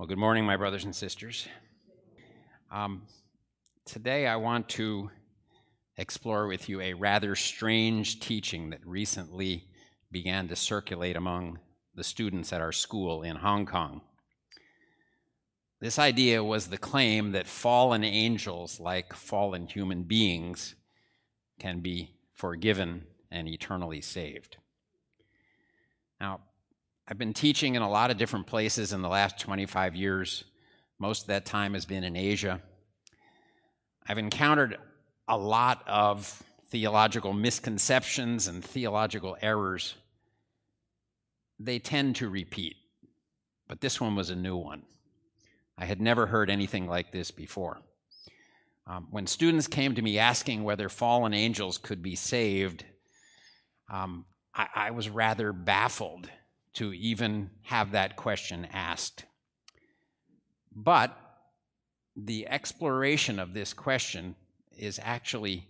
Well, good morning, my brothers and sisters. Um, today, I want to explore with you a rather strange teaching that recently began to circulate among the students at our school in Hong Kong. This idea was the claim that fallen angels, like fallen human beings, can be forgiven and eternally saved. Now, I've been teaching in a lot of different places in the last 25 years. Most of that time has been in Asia. I've encountered a lot of theological misconceptions and theological errors. They tend to repeat, but this one was a new one. I had never heard anything like this before. Um, when students came to me asking whether fallen angels could be saved, um, I, I was rather baffled to even have that question asked. But the exploration of this question is actually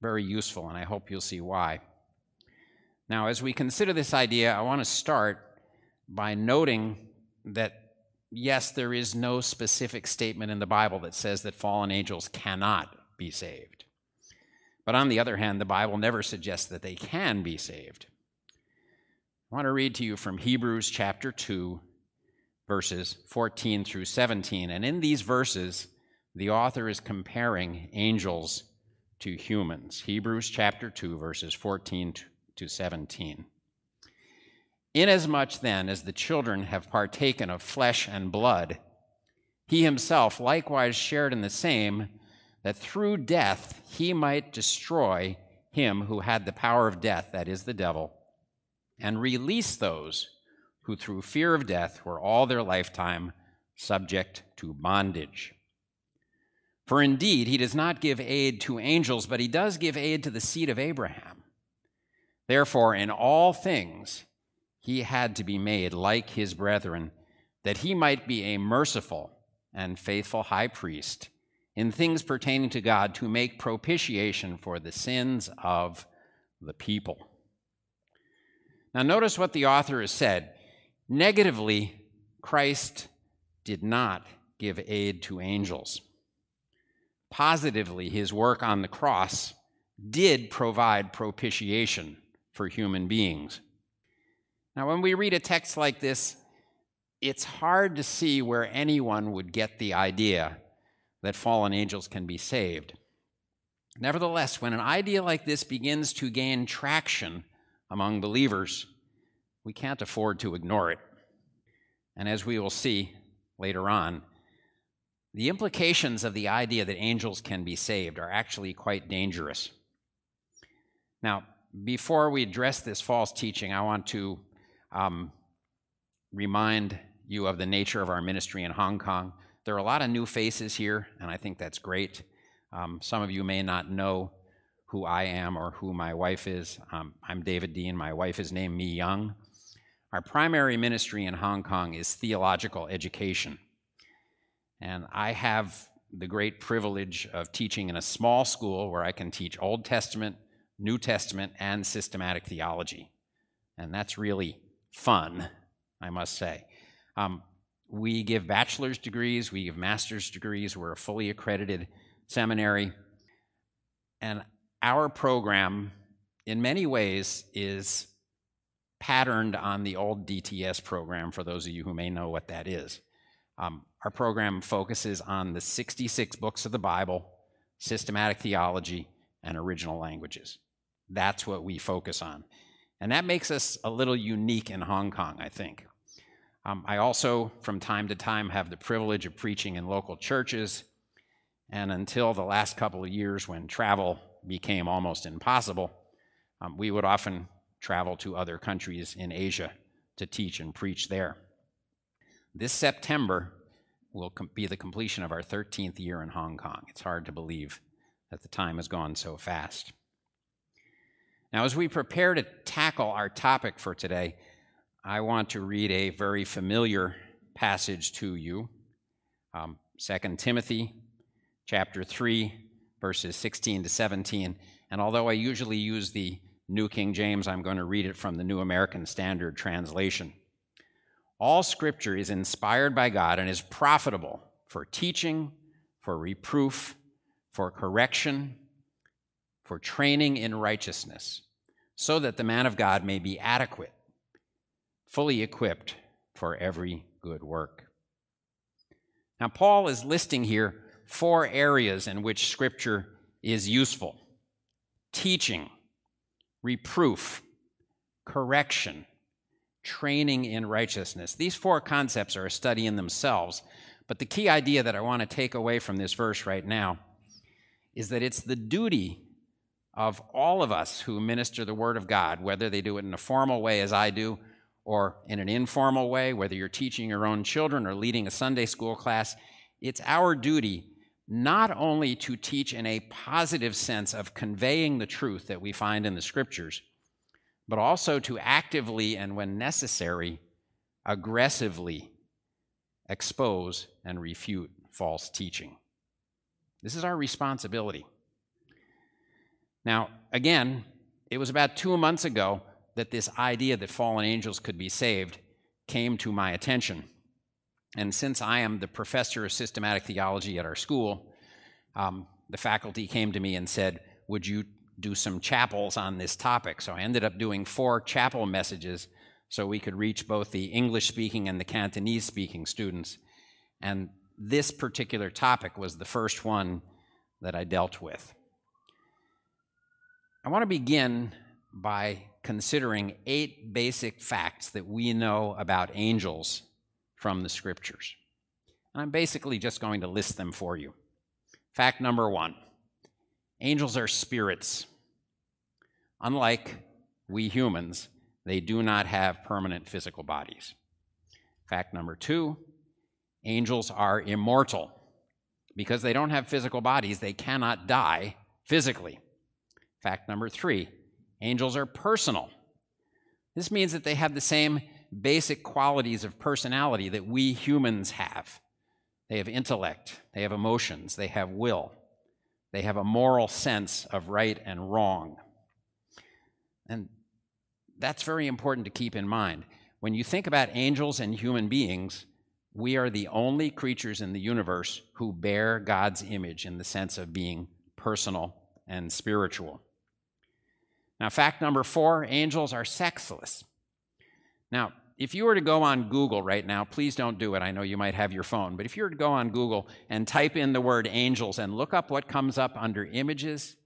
very useful, and I hope you'll see why. Now, as we consider this idea, I want to start by noting that yes, there is no specific statement in the Bible that says that fallen angels cannot be saved. But on the other hand, the Bible never suggests that they can be saved. I want to read to you from Hebrews chapter 2, verses 14 through 17. And in these verses, the author is comparing angels to humans. Hebrews chapter 2, verses 14 to 17. Inasmuch then as the children have partaken of flesh and blood, he himself likewise shared in the same, that through death he might destroy him who had the power of death, that is, the devil, and release those who through fear of death were all their lifetime subject to bondage. For indeed, he does not give aid to angels, but he does give aid to the seed of Abraham. Therefore, in all things, he had to be made like his brethren, that he might be a merciful and faithful high priest in things pertaining to God to make propitiation for the sins of the people. Now, notice what the author has said. Negatively, Christ did not give aid to angels. Positively, his work on the cross did provide propitiation for human beings. Now, when we read a text like this, it's hard to see where anyone would get the idea that fallen angels can be saved. Nevertheless, when an idea like this begins to gain traction among believers, we can't afford to ignore it. And as we will see later on, the implications of the idea that angels can be saved are actually quite dangerous. Now, before we address this false teaching, I want to um, remind you of the nature of our ministry in Hong Kong. There are a lot of new faces here, and I think that's great. Um, some of you may not know who I am or who my wife is. Um, I'm David Dean. My wife is named Mi Young. Our primary ministry in Hong Kong is theological education. And I have the great privilege of teaching in a small school where I can teach Old Testament, New Testament, and systematic theology. And that's really fun, I must say. Um, we give bachelor's degrees, we give master's degrees, we're a fully accredited seminary. And our program, in many ways, is patterned on the old DTS program, for those of you who may know what that is. Um, our program focuses on the 66 books of the Bible, systematic theology, and original languages. That's what we focus on. And that makes us a little unique in Hong Kong, I think. Um, I also, from time to time, have the privilege of preaching in local churches. And until the last couple of years, when travel became almost impossible, um, we would often travel to other countries in Asia to teach and preach there. This September will com- be the completion of our 13th year in Hong Kong. It's hard to believe that the time has gone so fast. Now, as we prepare to tackle our topic for today, I want to read a very familiar passage to you um, 2 Timothy chapter 3, verses 16 to 17. And although I usually use the New King James, I'm going to read it from the New American Standard Translation. All scripture is inspired by God and is profitable for teaching, for reproof, for correction, for training in righteousness, so that the man of God may be adequate, fully equipped for every good work. Now, Paul is listing here four areas in which Scripture is useful teaching, reproof, correction, training in righteousness. These four concepts are a study in themselves, but the key idea that I want to take away from this verse right now is that it's the duty of all of us who minister the Word of God, whether they do it in a formal way as I do or in an informal way, whether you're teaching your own children or leading a Sunday school class, it's our duty not only to teach in a positive sense of conveying the truth that we find in the scriptures, but also to actively and when necessary, aggressively expose and refute false teaching. This is our responsibility. Now, again, it was about two months ago that this idea that fallen angels could be saved came to my attention. And since I am the professor of systematic theology at our school, um, the faculty came to me and said, Would you do some chapels on this topic? So I ended up doing four chapel messages so we could reach both the English speaking and the Cantonese speaking students. And this particular topic was the first one that I dealt with. I want to begin by considering eight basic facts that we know about angels from the scriptures. And I'm basically just going to list them for you. Fact number one angels are spirits. Unlike we humans, they do not have permanent physical bodies. Fact number two angels are immortal. Because they don't have physical bodies, they cannot die physically. Fact number three angels are personal. This means that they have the same basic qualities of personality that we humans have. They have intellect, they have emotions, they have will, they have a moral sense of right and wrong. And that's very important to keep in mind. When you think about angels and human beings, we are the only creatures in the universe who bear God's image in the sense of being personal and spiritual. Now, fact number four angels are sexless. Now, if you were to go on Google right now, please don't do it. I know you might have your phone, but if you were to go on Google and type in the word angels and look up what comes up under images,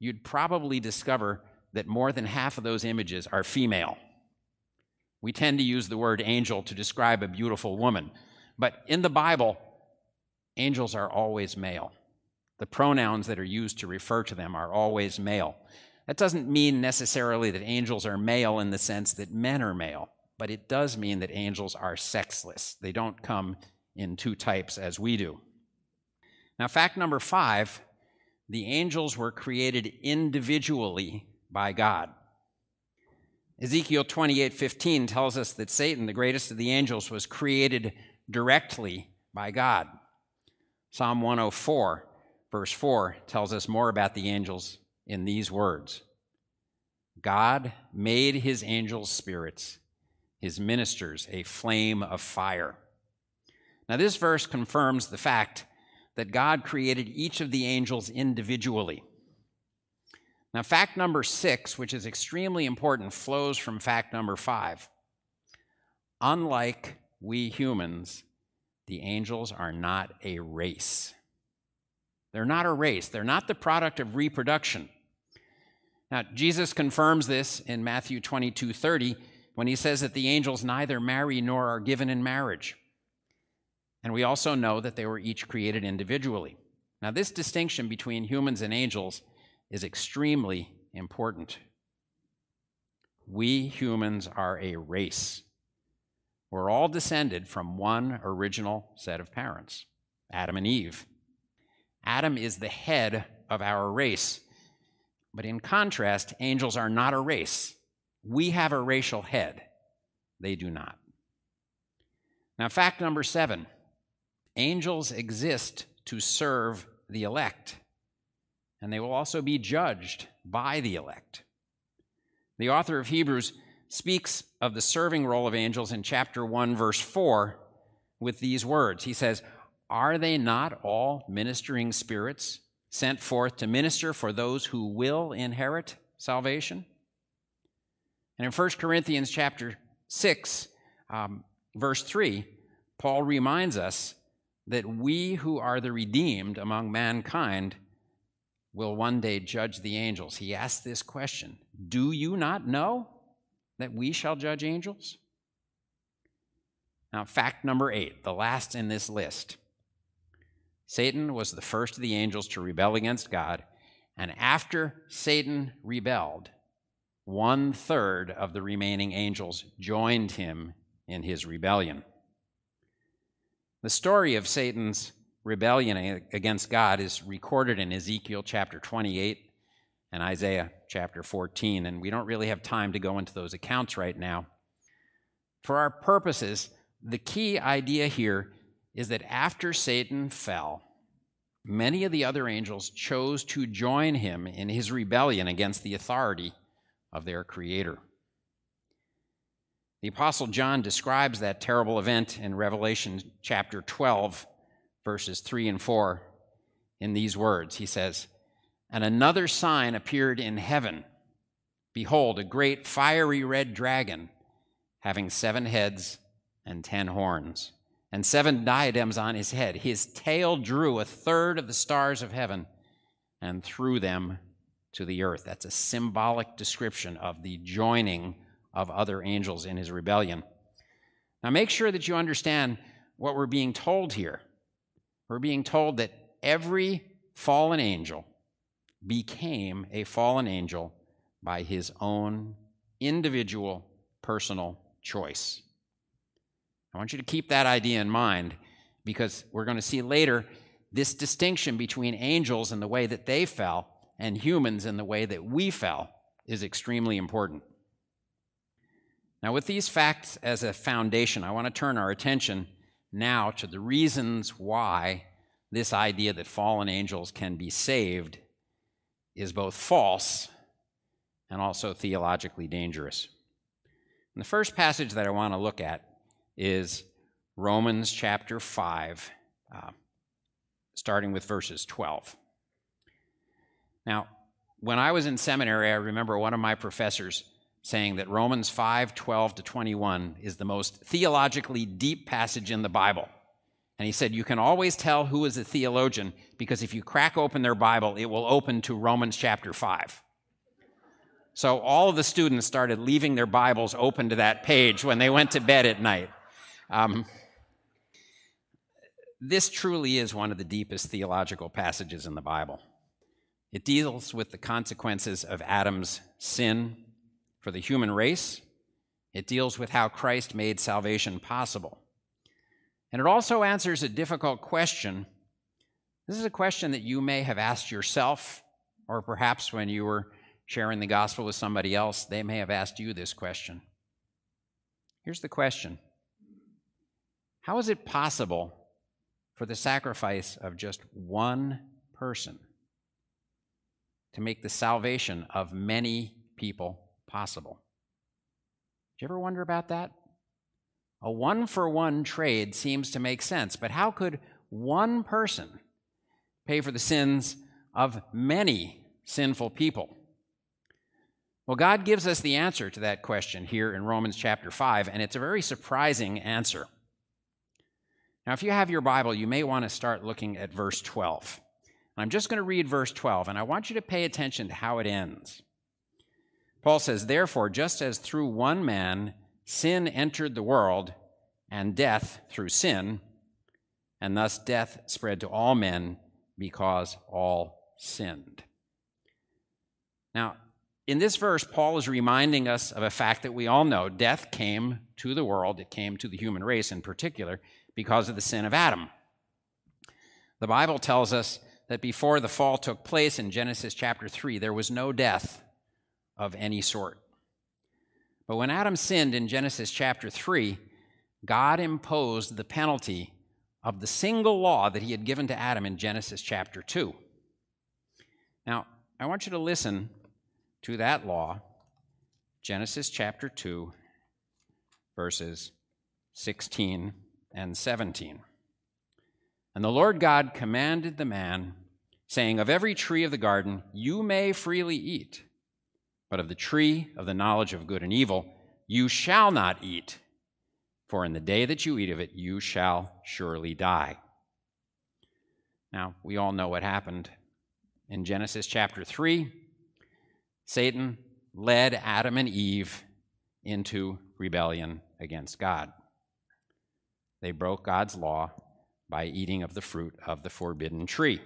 you'd probably discover that more than half of those images are female. We tend to use the word angel to describe a beautiful woman, but in the Bible, angels are always male. The pronouns that are used to refer to them are always male. That doesn't mean necessarily that angels are male in the sense that men are male, but it does mean that angels are sexless. They don't come in two types as we do. Now, fact number five the angels were created individually by God. Ezekiel 28:15 tells us that Satan, the greatest of the angels, was created directly by God. Psalm 104 verse 4 tells us more about the angels in these words God made his angels spirits, his ministers a flame of fire. Now, this verse confirms the fact that God created each of the angels individually. Now, fact number six, which is extremely important, flows from fact number five. Unlike we humans, the angels are not a race. They're not a race. They're not the product of reproduction. Now, Jesus confirms this in Matthew 22 30 when he says that the angels neither marry nor are given in marriage. And we also know that they were each created individually. Now, this distinction between humans and angels is extremely important. We humans are a race. We're all descended from one original set of parents, Adam and Eve. Adam is the head of our race. But in contrast, angels are not a race. We have a racial head, they do not. Now, fact number seven angels exist to serve the elect, and they will also be judged by the elect. The author of Hebrews speaks of the serving role of angels in chapter 1, verse 4, with these words. He says, Are they not all ministering spirits sent forth to minister for those who will inherit salvation? And in 1 Corinthians chapter 6, um, verse 3, Paul reminds us that we who are the redeemed among mankind will one day judge the angels. He asks this question Do you not know that we shall judge angels? Now, fact number eight, the last in this list Satan was the first of the angels to rebel against God, and after Satan rebelled, one third of the remaining angels joined him in his rebellion. The story of Satan's rebellion against God is recorded in Ezekiel chapter 28 and Isaiah chapter 14, and we don't really have time to go into those accounts right now. For our purposes, the key idea here is that after Satan fell, many of the other angels chose to join him in his rebellion against the authority of their Creator. The Apostle John describes that terrible event in Revelation chapter 12, verses 3 and 4, in these words. He says, And another sign appeared in heaven. Behold, a great fiery red dragon, having seven heads and ten horns, and seven diadems on his head. His tail drew a third of the stars of heaven and threw them to the earth. That's a symbolic description of the joining of other angels in his rebellion. Now, make sure that you understand what we're being told here. We're being told that every fallen angel became a fallen angel by his own individual personal choice. I want you to keep that idea in mind because we're going to see later this distinction between angels and the way that they fell and humans in the way that we fell is extremely important. Now, with these facts as a foundation, I want to turn our attention now to the reasons why this idea that fallen angels can be saved is both false and also theologically dangerous. And the first passage that I want to look at is Romans chapter 5, uh, starting with verses 12. Now, when I was in seminary, I remember one of my professors saying that Romans 5 12 to 21 is the most theologically deep passage in the Bible. And he said, You can always tell who is a theologian because if you crack open their Bible, it will open to Romans chapter 5. So all of the students started leaving their Bibles open to that page when they went to bed at night. Um, this truly is one of the deepest theological passages in the Bible. It deals with the consequences of Adam's sin for the human race. It deals with how Christ made salvation possible. And it also answers a difficult question. This is a question that you may have asked yourself, or perhaps when you were sharing the gospel with somebody else, they may have asked you this question. Here's the question How is it possible for the sacrifice of just one person to make the salvation of many people possible. Did you ever wonder about that? A one for one trade seems to make sense, but how could one person pay for the sins of many sinful people? Well, God gives us the answer to that question here in Romans chapter 5, and it's a very surprising answer. Now, if you have your Bible, you may want to start looking at verse 12. I'm just going to read verse 12, and I want you to pay attention to how it ends. Paul says, Therefore, just as through one man sin entered the world, and death through sin, and thus death spread to all men because all sinned. Now, in this verse, Paul is reminding us of a fact that we all know death came to the world, it came to the human race in particular, because of the sin of Adam. The Bible tells us that before the fall took place in Genesis chapter 3, there was no death of any sort. But when Adam sinned in Genesis chapter 3, God imposed the penalty of the single law that he had given to Adam in Genesis chapter 2. Now, I want you to listen to that law Genesis chapter 2, verses 16 and 17. And the Lord God commanded the man, saying, Of every tree of the garden you may freely eat, but of the tree of the knowledge of good and evil you shall not eat, for in the day that you eat of it you shall surely die. Now, we all know what happened. In Genesis chapter 3, Satan led Adam and Eve into rebellion against God. They broke God's law by eating of the fruit of the forbidden tree.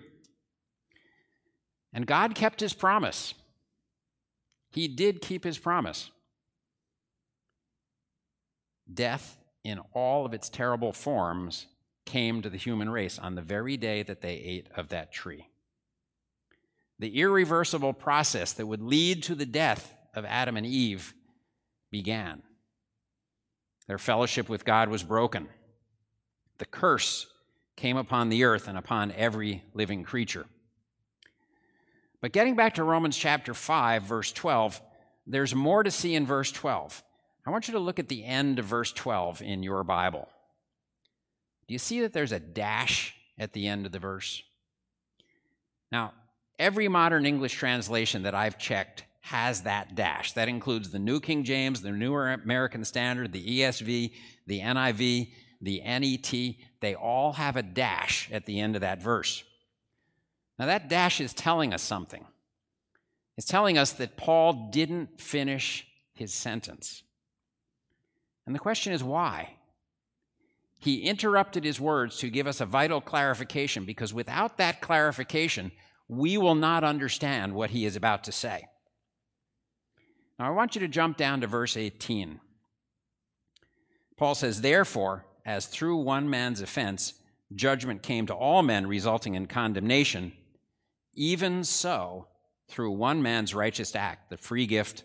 And God kept his promise. He did keep his promise. Death, in all of its terrible forms, came to the human race on the very day that they ate of that tree. The irreversible process that would lead to the death of Adam and Eve began. Their fellowship with God was broken. The curse came upon the earth and upon every living creature. But getting back to Romans chapter 5, verse 12, there's more to see in verse 12. I want you to look at the end of verse 12 in your Bible. Do you see that there's a dash at the end of the verse? Now, every modern English translation that I've checked has that dash. That includes the New King James, the New American Standard, the ESV, the NIV, the NET. They all have a dash at the end of that verse. Now, that dash is telling us something. It's telling us that Paul didn't finish his sentence. And the question is why? He interrupted his words to give us a vital clarification because without that clarification, we will not understand what he is about to say. Now, I want you to jump down to verse 18. Paul says, Therefore, as through one man's offense judgment came to all men, resulting in condemnation, even so, through one man's righteous act, the free gift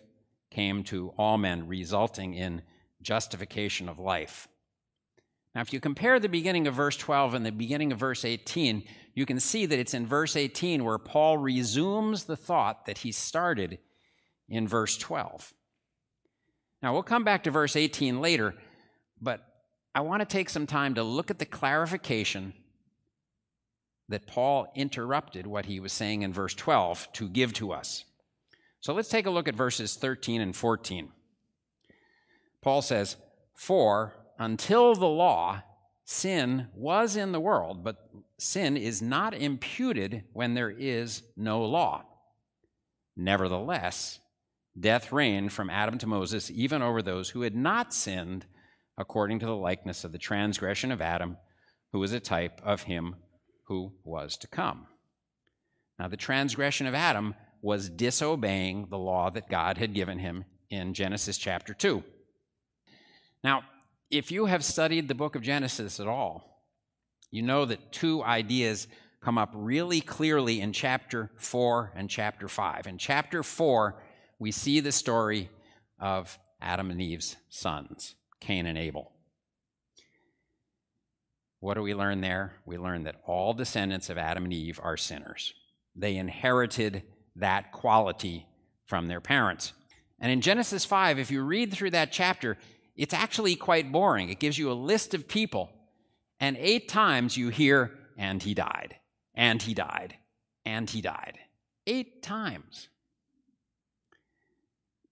came to all men, resulting in justification of life. Now, if you compare the beginning of verse 12 and the beginning of verse 18, you can see that it's in verse 18 where Paul resumes the thought that he started in verse 12. Now, we'll come back to verse 18 later, but I want to take some time to look at the clarification that Paul interrupted what he was saying in verse 12 to give to us. So let's take a look at verses 13 and 14. Paul says, For until the law, sin was in the world, but sin is not imputed when there is no law. Nevertheless, death reigned from Adam to Moses, even over those who had not sinned, according to the likeness of the transgression of Adam, who was a type of him who was to come. Now, the transgression of Adam was disobeying the law that God had given him in Genesis chapter 2. Now, if you have studied the book of Genesis at all, you know that two ideas come up really clearly in chapter 4 and chapter 5. In chapter 4, we see the story of Adam and Eve's sons, Cain and Abel. What do we learn there? We learn that all descendants of Adam and Eve are sinners. They inherited that quality from their parents. And in Genesis 5, if you read through that chapter, it's actually quite boring. It gives you a list of people, and eight times you hear, and he died, and he died, and he died. Eight times.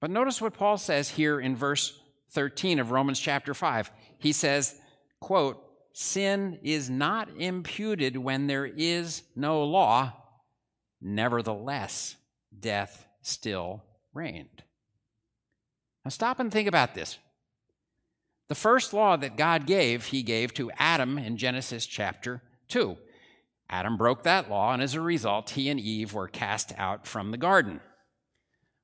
But notice what Paul says here in verse 13 of Romans chapter 5. He says, quote, sin is not imputed when there is no law. Nevertheless, death still reigned. Now stop and think about this. The first law that God gave, he gave to Adam in Genesis chapter 2. Adam broke that law, and as a result, he and Eve were cast out from the garden.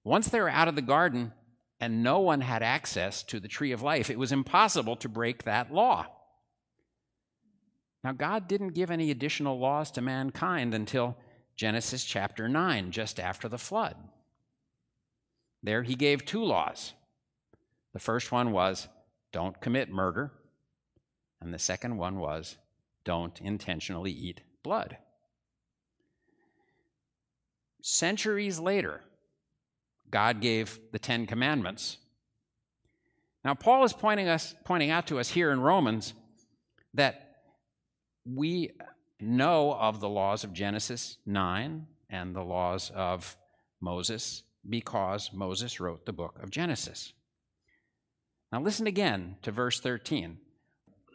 Once they were out of the garden and no one had access to the tree of life, it was impossible to break that law. Now, God didn't give any additional laws to mankind until Genesis chapter 9, just after the flood. There, he gave two laws. The first one was don't commit murder. And the second one was don't intentionally eat blood. Centuries later, God gave the Ten Commandments Now, Paul is pointing, us, pointing out to us here in Romans that we know of the laws of Genesis 9 and the laws of Moses because Moses wrote the book of Genesis. Now, listen again to verse 13.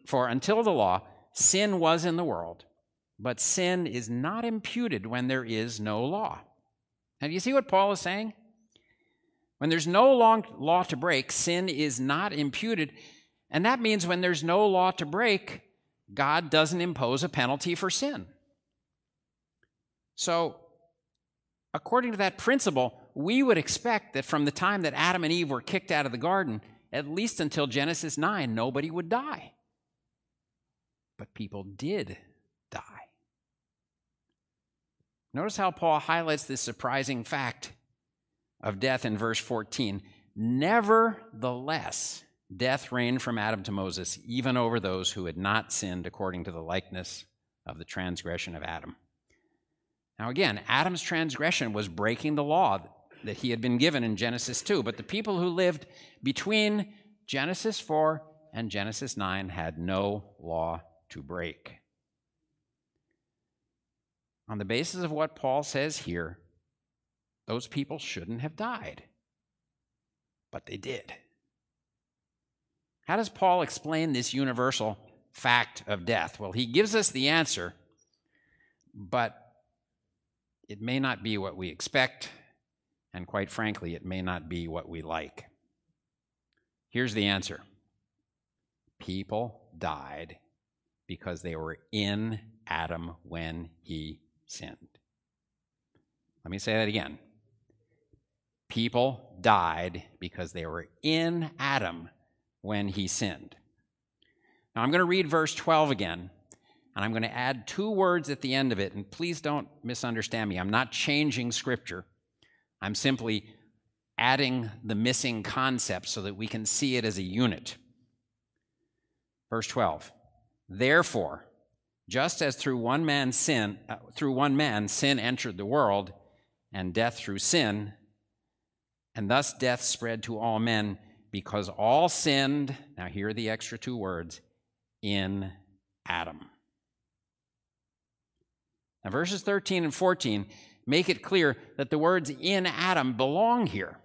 For until the law, sin was in the world, but sin is not imputed when there is no law. Now, you see what Paul is saying? When there's no law to break, sin is not imputed. And that means when there's no law to break, God doesn't impose a penalty for sin. So, according to that principle, we would expect that from the time that Adam and Eve were kicked out of the garden, at least until Genesis 9, nobody would die. But people did die. Notice how Paul highlights this surprising fact of death in verse 14. Nevertheless, death reigned from Adam to Moses, even over those who had not sinned according to the likeness of the transgression of Adam. Now, again, Adam's transgression was breaking the law that he had been given in Genesis 2, but the people who lived between Genesis 4 and Genesis 9 had no law to break. On the basis of what Paul says here, those people shouldn't have died, but they did. How does Paul explain this universal fact of death? Well, he gives us the answer, but it may not be what we expect, and quite frankly, it may not be what we like. Here's the answer people died because they were in Adam when he sinned. Let me say that again. People died because they were in Adam when he sinned. Now I'm going to read verse 12 again, and I'm going to add two words at the end of it, and please don't misunderstand me. I'm not changing scripture, I'm simply adding the missing concept so that we can see it as a unit. Verse 12. Therefore, just as through one man sin uh, through one man sin entered the world and death through sin and thus death spread to all men because all sinned, now here are the extra two words, in Adam. Now, verses 13 and 14 make it clear that the words in Adam belong here.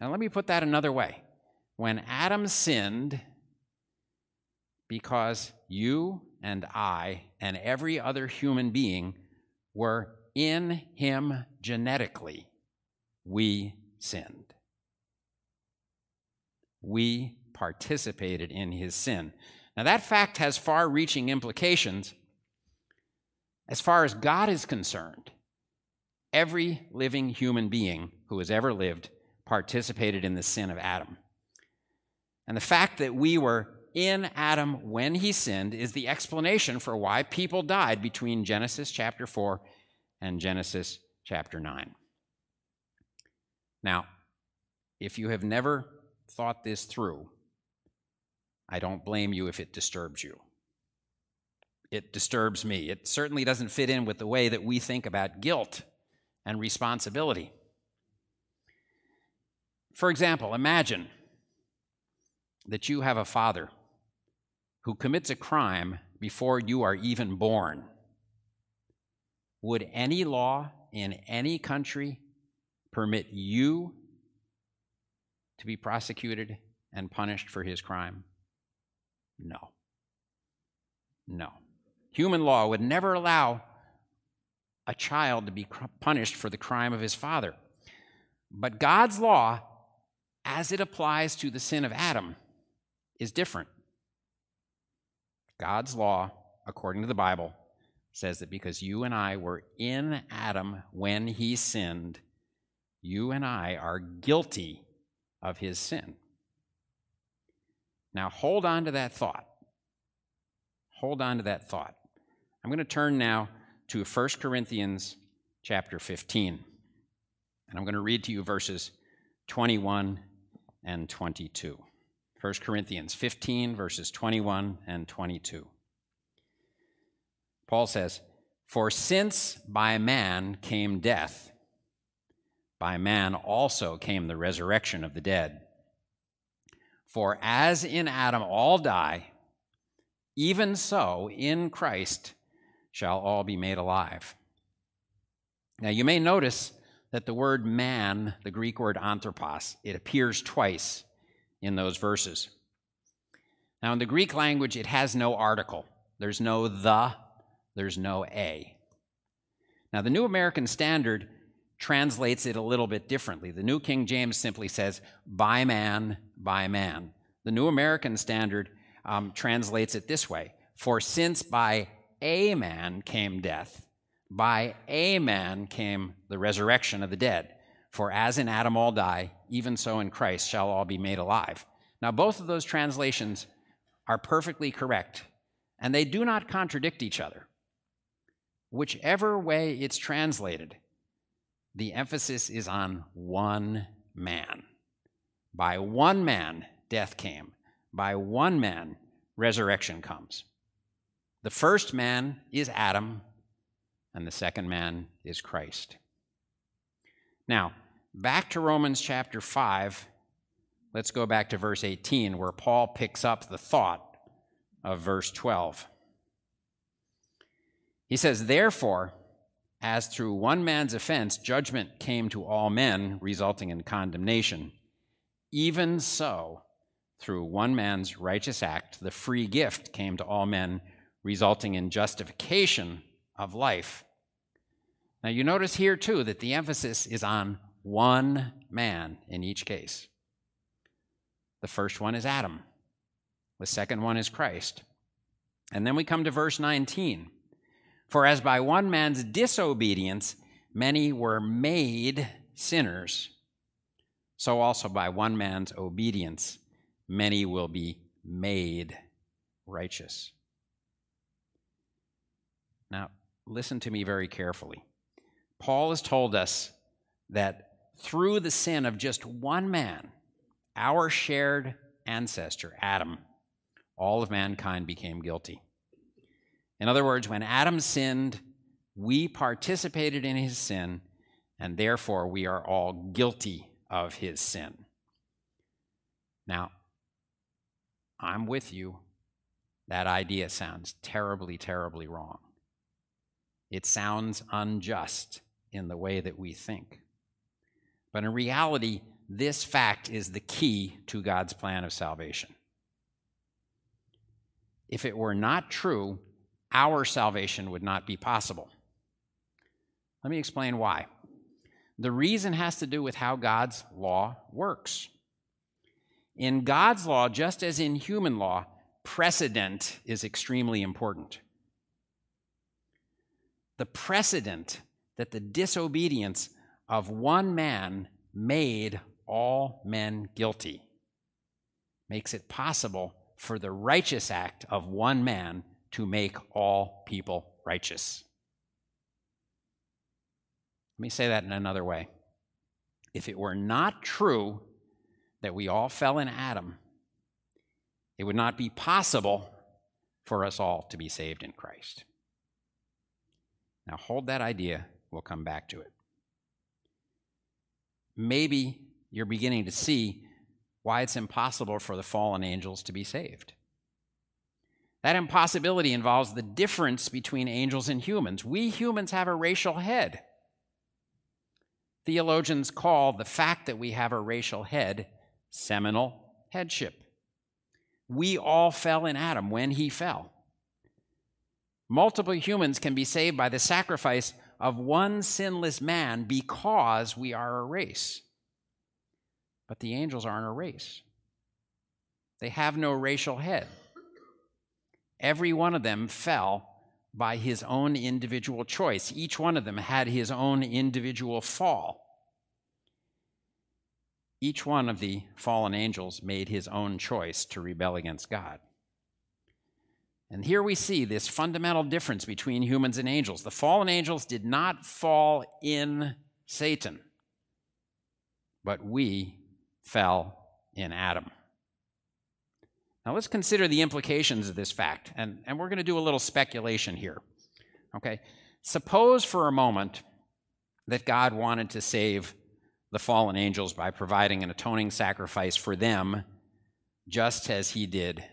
Now, let me put that another way. When Adam sinned, because you and I and every other human being were in him genetically, we sinned we participated in his sin. Now, that fact has far reaching implications as far as God is concerned. Every living human being who has ever lived participated in the sin of Adam. And the fact that we were in Adam when he sinned is the explanation for why people died between Genesis chapter 4 and Genesis chapter 9. Now, if you have never thought this through, I don't blame you if it disturbs you. It disturbs me. It certainly doesn't fit in with the way that we think about guilt and responsibility. For example, imagine that you have a father who commits a crime before you are even born. Would any law in any country permit you to be prosecuted and punished for his crime? No. No. Human law would never allow a child to be punished for the crime of his father. But God's law, as it applies to the sin of Adam, is different. God's law, according to the Bible, says that because you and I were in Adam when he sinned, you and I are guilty of his sin. Now, hold on to that thought. Hold on to that thought. I'm going to turn now to 1 Corinthians chapter 15. And I'm going to read to you verses 21 and 22. 1 Corinthians 15, verses 21 and 22. Paul says, For since by man came death, by man also came the resurrection of the dead. For as in Adam all die, even so in Christ shall all be made alive. Now you may notice that the word man, the Greek word anthropos, it appears twice in those verses. Now in the Greek language, it has no article. There's no the, there's no a. Now the New American Standard translates it a little bit differently. The New King James simply says, by man, by man. The New American Standard um, translates it this way For since by a man came death, by a man came the resurrection of the dead. For as in Adam all die, even so in Christ shall all be made alive. Now, both of those translations are perfectly correct, and they do not contradict each other. Whichever way it's translated, the emphasis is on one man. By one man, death came. By one man, resurrection comes. The first man is Adam, and the second man is Christ. Now, back to Romans chapter 5. Let's go back to verse 18, where Paul picks up the thought of verse 12. He says, Therefore, as through one man's offense judgment came to all men, resulting in condemnation, even so, through one man's righteous act, the free gift came to all men, resulting in justification of life. Now, you notice here too that the emphasis is on one man in each case. The first one is Adam, the second one is Christ. And then we come to verse 19. For as by one man's disobedience many were made sinners, so also by one man's obedience many will be made righteous. Now, listen to me very carefully. Paul has told us that through the sin of just one man, our shared ancestor, Adam, all of mankind became guilty. In other words, when Adam sinned, we participated in his sin, and therefore we are all guilty of his sin. Now, I'm with you. That idea sounds terribly, terribly wrong. It sounds unjust in the way that we think. But in reality, this fact is the key to God's plan of salvation. If it were not true, our salvation would not be possible. Let me explain why. The reason has to do with how God's law works. In God's law, just as in human law, precedent is extremely important. The precedent that the disobedience of one man made all men guilty makes it possible for the righteous act of one man to make all people righteous. Let me say that in another way. If it were not true that we all fell in Adam, it would not be possible for us all to be saved in Christ. Now, hold that idea. We'll come back to it. Maybe you're beginning to see why it's impossible for the fallen angels to be saved. That impossibility involves the difference between angels and humans. We humans have a racial head. Theologians call the fact that we have a racial head seminal headship. We all fell in Adam when he fell. Multiple humans can be saved by the sacrifice of one sinless man because we are a race. But the angels aren't a race, they have no racial head. Every one of them fell by his own individual choice. Each one of them had his own individual fall. Each one of the fallen angels made his own choice to rebel against God. And here we see this fundamental difference between humans and angels. The fallen angels did not fall in Satan, but we fell in Adam. Now let's consider the implications of this fact, and, and we're going to do a little speculation here. Okay? Suppose for a moment that God wanted to save the fallen angels by providing an atoning sacrifice for them just as he did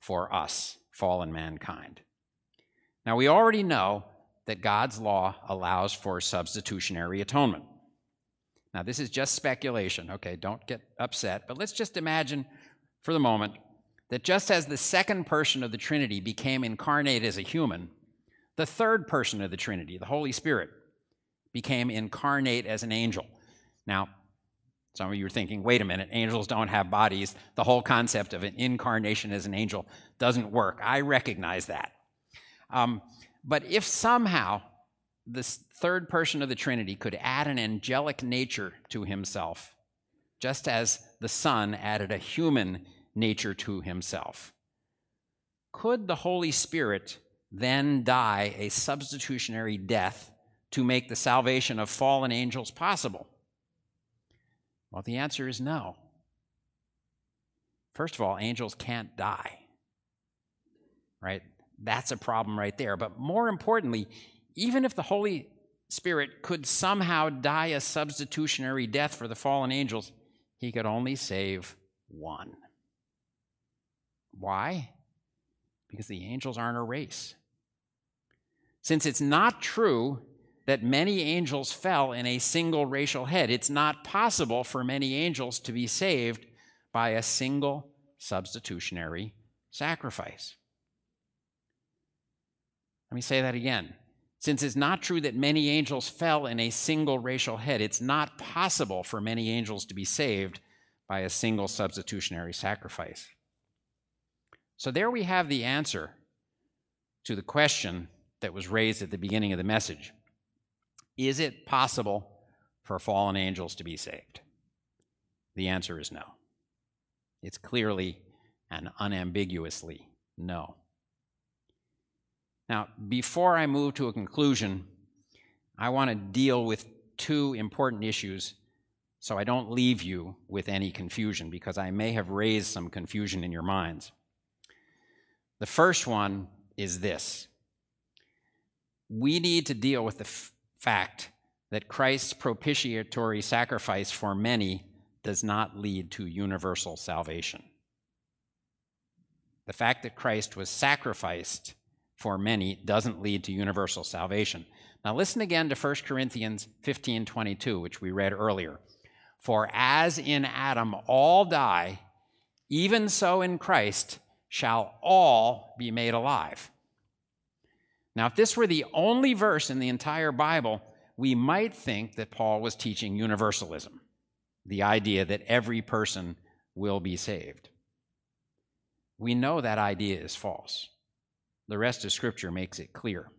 for us, fallen mankind. Now, we already know that God's law allows for substitutionary atonement. Now, this is just speculation, okay? Don't get upset, but let's just imagine for the moment that just as the second person of the Trinity became incarnate as a human, the third person of the Trinity, the Holy Spirit, became incarnate as an angel. Now, some of you are thinking, wait a minute, angels don't have bodies. The whole concept of an incarnation as an angel doesn't work. I recognize that. Um, but if somehow this third person of the Trinity could add an angelic nature to himself, just as the Son added a human nature to himself. Could the Holy Spirit then die a substitutionary death to make the salvation of fallen angels possible? Well, the answer is no. First of all, angels can't die, right? That's a problem right there. But more importantly, even if the Holy Spirit could somehow die a substitutionary death for the fallen angels, he could only save one. Why? Because the angels aren't a race. Since it's not true that many angels fell in a single racial head, it's not possible for many angels to be saved by a single substitutionary sacrifice. Let me say that again. Since it's not true that many angels fell in a single racial head, it's not possible for many angels to be saved by a single substitutionary sacrifice. So there we have the answer to the question that was raised at the beginning of the message Is it possible for fallen angels to be saved? The answer is no. It's clearly and unambiguously no. Now, before I move to a conclusion, I want to deal with two important issues so I don't leave you with any confusion because I may have raised some confusion in your minds. The first one is this we need to deal with the f- fact that Christ's propitiatory sacrifice for many does not lead to universal salvation. The fact that Christ was sacrificed for many doesn't lead to universal salvation. Now listen again to 1 Corinthians 15:22 which we read earlier. For as in Adam all die, even so in Christ shall all be made alive. Now, if this were the only verse in the entire Bible, we might think that Paul was teaching universalism, the idea that every person will be saved. We know that idea is false. The rest of Scripture makes it clear.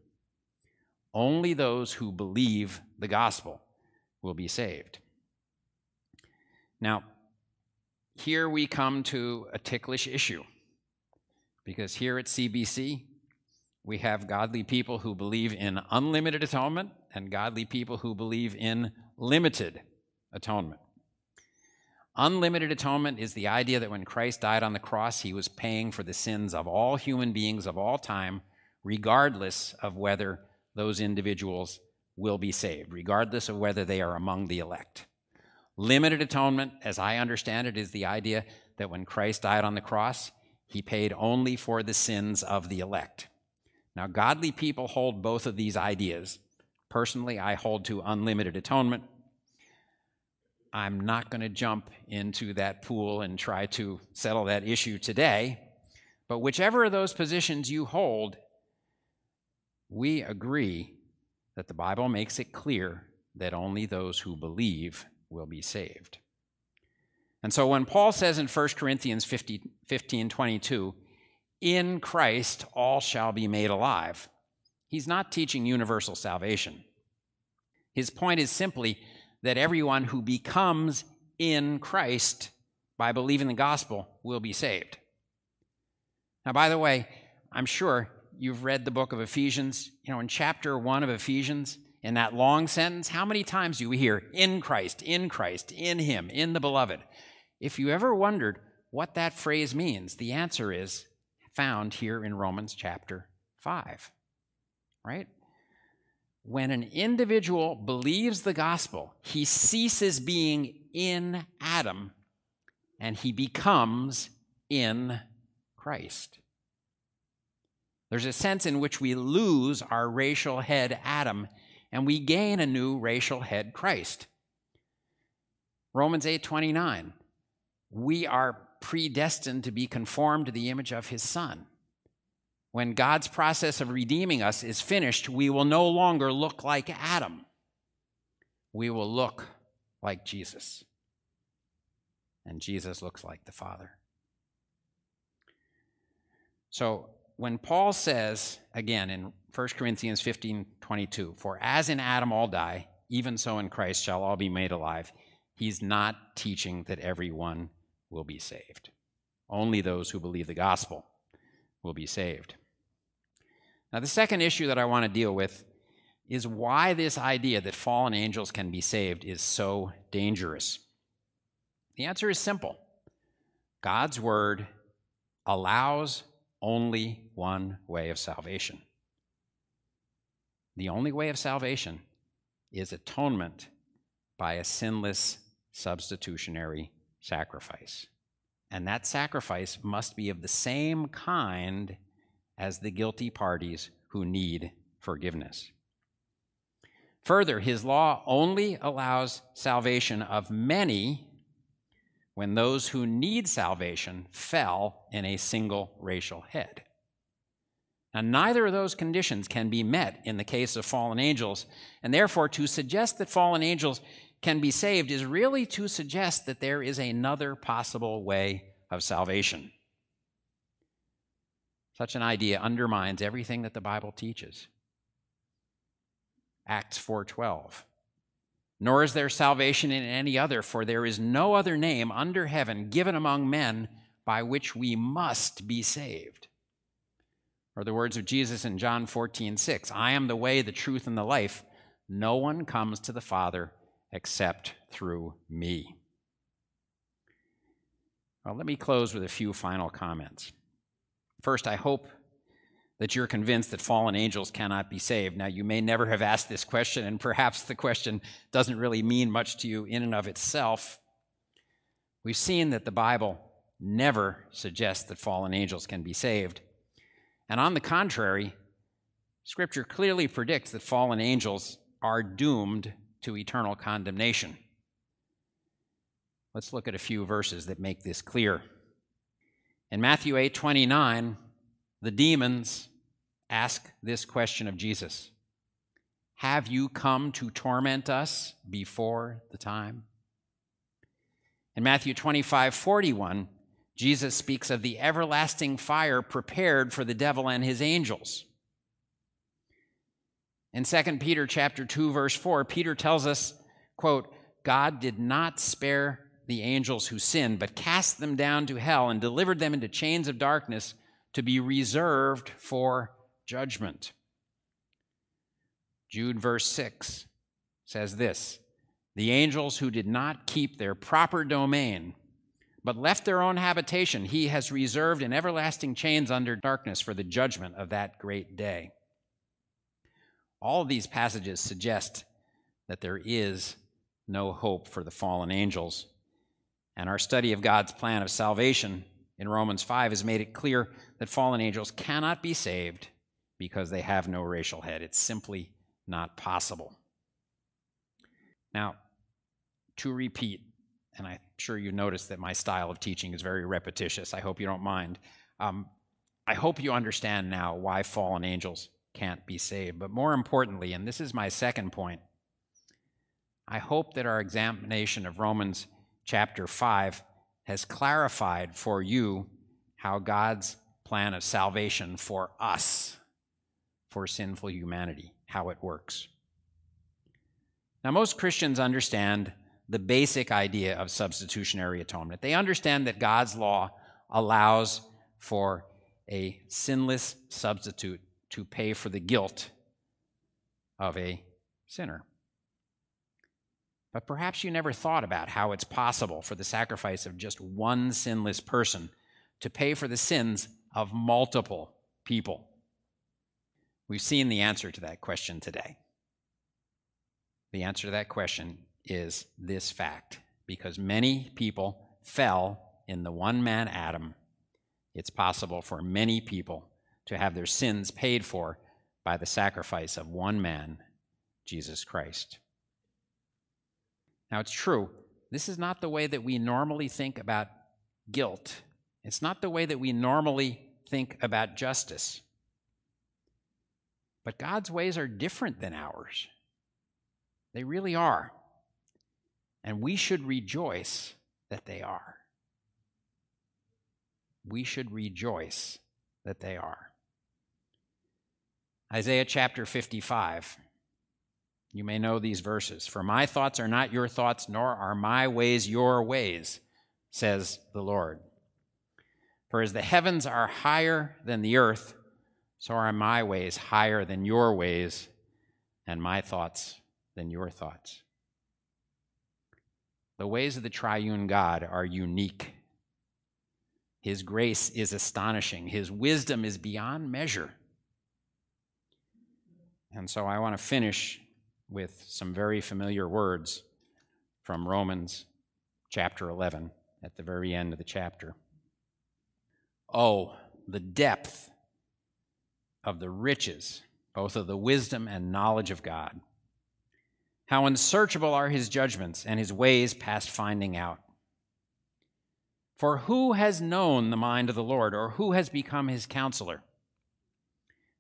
Only those who believe the gospel will be saved. Now, here we come to a ticklish issue. Because here at CBC, we have godly people who believe in unlimited atonement and godly people who believe in limited atonement. Unlimited atonement is the idea that when Christ died on the cross, he was paying for the sins of all human beings of all time, regardless of whether those individuals will be saved, regardless of whether they are among the elect. Limited atonement, as I understand it, is the idea that when Christ died on the cross, he paid only for the sins of the elect. Now, godly people hold both of these ideas. Personally, I hold to unlimited atonement. I'm not going to jump into that pool and try to settle that issue today. But whichever of those positions you hold, we agree that the Bible makes it clear that only those who believe will be saved. And so when Paul says in 1 Corinthians 15, 15 22, in Christ all shall be made alive, he's not teaching universal salvation. His point is simply that everyone who becomes in Christ by believing the gospel will be saved. Now, by the way, I'm sure you've read the book of Ephesians. You know, in chapter one of Ephesians, in that long sentence, how many times do we hear in Christ, in Christ, in Him, in the beloved? If you ever wondered what that phrase means, the answer is found here in Romans chapter 5. Right? When an individual believes the gospel, he ceases being in Adam and he becomes in Christ. There's a sense in which we lose our racial head Adam and we gain a new racial head Christ. Romans 8:29 We are predestined to be conformed to the image of his son. When God's process of redeeming us is finished, we will no longer look like Adam. We will look like Jesus. And Jesus looks like the Father. So when Paul says, again in 1 Corinthians 15 22, for as in Adam all die, even so in Christ shall all be made alive, he's not teaching that everyone will be saved. Only those who believe the gospel will be saved. Now, the second issue that I want to deal with is why this idea that fallen angels can be saved is so dangerous. The answer is simple God's word allows only one way of salvation. The only way of salvation is atonement by a sinless substitutionary sacrifice. And that sacrifice must be of the same kind as the guilty parties who need forgiveness. Further, his law only allows salvation of many when those who need salvation fell in a single racial head. Now, neither of those conditions can be met in the case of fallen angels, and therefore, to suggest that fallen angels can be saved is really to suggest that there is another possible way of salvation. Such an idea undermines everything that the Bible teaches. Acts 4:12 Nor is there salvation in any other for there is no other name under heaven given among men by which we must be saved. Or the words of Jesus in John 14:6 I am the way the truth and the life no one comes to the Father except through me. Well, let me close with a few final comments. First, I hope that you're convinced that fallen angels cannot be saved. Now, you may never have asked this question, and perhaps the question doesn't really mean much to you in and of itself. We've seen that the Bible never suggests that fallen angels can be saved. And on the contrary, Scripture clearly predicts that fallen angels are doomed to eternal condemnation. Let's look at a few verses that make this clear. In Matthew 8 29, the demons ask this question of Jesus Have you come to torment us before the time? In Matthew 25 41, Jesus speaks of the everlasting fire prepared for the devil and his angels. In 2 Peter chapter 2 verse 4, Peter tells us, quote, God did not spare the angels who sinned, but cast them down to hell and delivered them into chains of darkness to be reserved for judgment. Jude, verse 6, says this The angels who did not keep their proper domain, but left their own habitation, he has reserved in everlasting chains under darkness for the judgment of that great day. All of these passages suggest that there is no hope for the fallen angels and our study of God's plan of salvation in Romans 5 has made it clear that fallen angels cannot be saved because they have no racial head. It's simply not possible. Now, to repeat, and I'm sure you notice that my style of teaching is very repetitious. I hope you don't mind. Um, I hope you understand now why fallen angels can't be saved. But more importantly, and this is my second point, I hope that our examination of Romans chapter 5 has clarified for you how God's plan of salvation for us, for sinful humanity, how it works. Now, most Christians understand the basic idea of substitutionary atonement. They understand that God's law allows for a sinless substitute to pay for the guilt of a sinner. But perhaps you never thought about how it's possible for the sacrifice of just one sinless person to pay for the sins of multiple people. We've seen the answer to that question today. The answer to that question is this fact because many people fell in the one man Adam it's possible for many people to have their sins paid for by the sacrifice of one man, Jesus Christ. Now, it's true, this is not the way that we normally think about guilt. It's not the way that we normally think about justice. But God's ways are different than ours. They really are. And we should rejoice that they are. We should rejoice that they are. Isaiah chapter 55. You may know these verses. For my thoughts are not your thoughts, nor are my ways your ways, says the Lord. For as the heavens are higher than the earth, so are my ways higher than your ways, and my thoughts than your thoughts. The ways of the triune God are unique. His grace is astonishing, His wisdom is beyond measure. And so I want to finish with some very familiar words from Romans chapter 11 at the very end of the chapter. Oh, the depth of the riches, both of the wisdom and knowledge of God. How unsearchable are his judgments and his ways past finding out. For who has known the mind of the Lord, or who has become his counselor,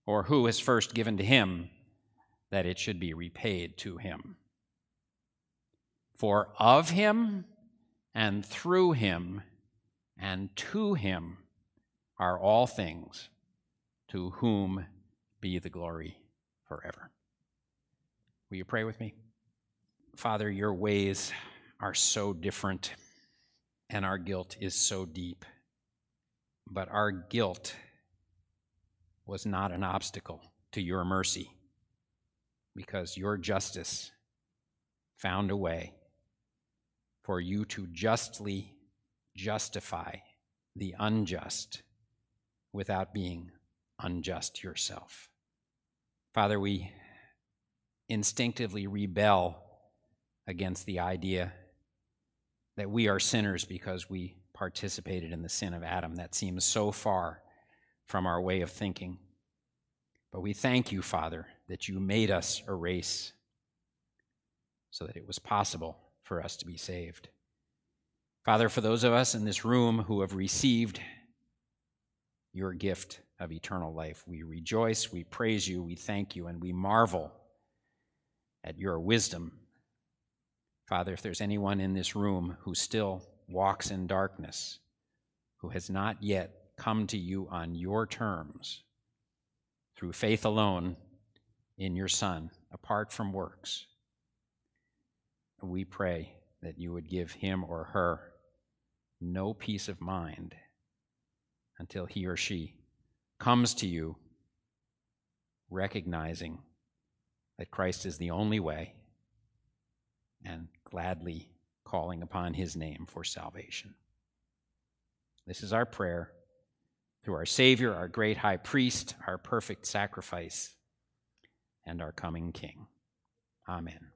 or who has first given to him that it should be repaid to him. For of him and through him and to him are all things, to whom be the glory forever. Will you pray with me? Father, your ways are so different, and our guilt is so deep. But our guilt was not an obstacle to your mercy because your justice found a way for you to justly justify the unjust without being unjust yourself. Father, we instinctively rebel against the idea that we are sinners because we participated in the sin of Adam. That seems so far from our way of thinking. But we thank you, Father, that you made us a race so that it was possible for us to be saved. Father, for those of us in this room who have received your gift of eternal life, we rejoice, we praise you, we thank you, and we marvel at your wisdom. Father, if there's anyone in this room who still walks in darkness, who has not yet come to you on your terms, through faith alone in your Son, apart from works. We pray that you would give him or her no peace of mind until he or she comes to you recognizing that Christ is the only way and gladly calling upon his name for salvation. This is our prayer through our Savior, our great high priest, our perfect sacrifice, and our coming King. Amen.